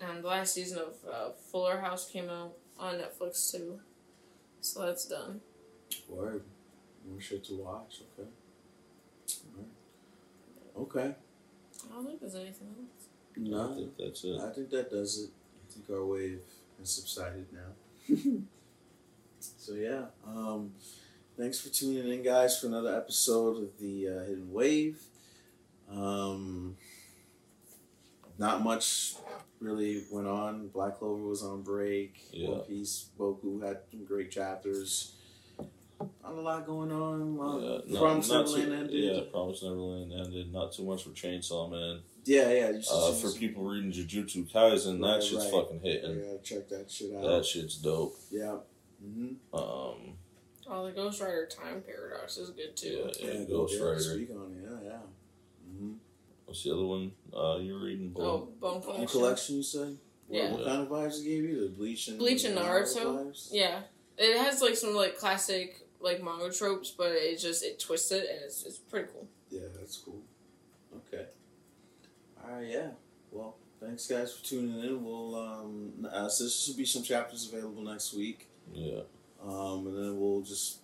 Okay. And the last season of uh, Fuller House came out on Netflix too, so that's done. Word. More shit to watch. Okay. Alright. Okay. I don't think there's anything else. I No, think that's it. I think that does it. I think our wave has subsided now. so yeah, um, thanks for tuning in, guys, for another episode of the uh, Hidden Wave. Um, not much really went on. Black Clover was on break. Yeah. One Piece, Boku had some great chapters. Not a lot going on. Yeah, no, Promise not Neverland too, ended. Yeah, Promise Neverland ended. Not too much for Chainsaw Man. Yeah, yeah. You should Uh, see for some- people reading Jujutsu Kaisen, Right, that shit's right. fucking Yeah, hitting. check that shit out. That shit's dope. yeah. hmm Um, Oh, the Ghostwriter Time Paradox is good too. yeah, yeah, Yeah, Ghost yeah, Rider. Speak on it. Yeah, yeah. Mm-hmm. What's the other one? Uh, you're reading? Oh, Bone? Bone Collection. Collection. collection, you say? What, Yeah. what kind of vibes it gave you? The bleach and Bleach and Naruto? vibes? Yeah, it has like some like classic like manga tropes, but it just it twists it and it's it's pretty cool. Yeah, that's cool. Okay. All right. Yeah. Well, thanks guys for tuning in. We'll um, uh, so there should be some chapters available next week, Yeah, um, and then we'll just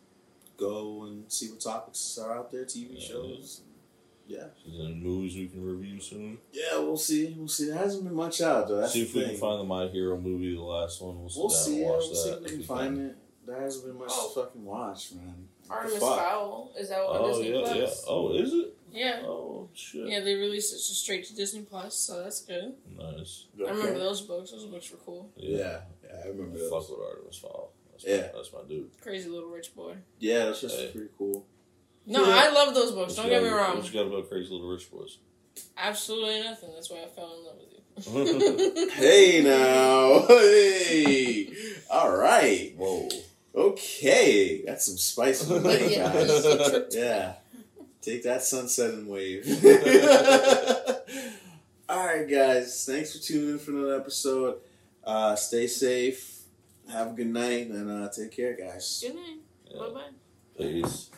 go and see what topics are out there, TV Yeah, shows. Yeah. is there any movies we can review soon? Yeah, we'll see. We'll see. There hasn't been much out though. That's see if we can find the My Hero movie, the last one. We'll, We'll see. Yeah, watch we'll see if we can find it. There hasn't been much Oh. to fucking watch, man. Artemis? Fowl is out on Oh Disney yeah, Plus. yeah. Oh, is it? Yeah. Oh shit. Yeah, they released it just straight to Disney Plus, so that's good. Nice. I remember those books. Those books were cool. Yeah, yeah, I remember I those. fuck with Artemis Fowl. That's Yeah. my, that's my dude. Crazy Little Rich Boy. Yeah, that's just Hey. pretty cool. No, Yeah. I love those books. What Don't get me wrong. What you got about Crazy Little Rich Boys? Absolutely nothing. That's why I fell in love with you. Hey now, hey, all right, Whoa. okay, that's some spice on the night, Yeah. guys. Yeah, take that sunset and wave. all right, guys, thanks for tuning in for another episode. Uh, stay safe, have a good night, and uh, take care, guys. Good night. Yeah. Bye bye. Peace.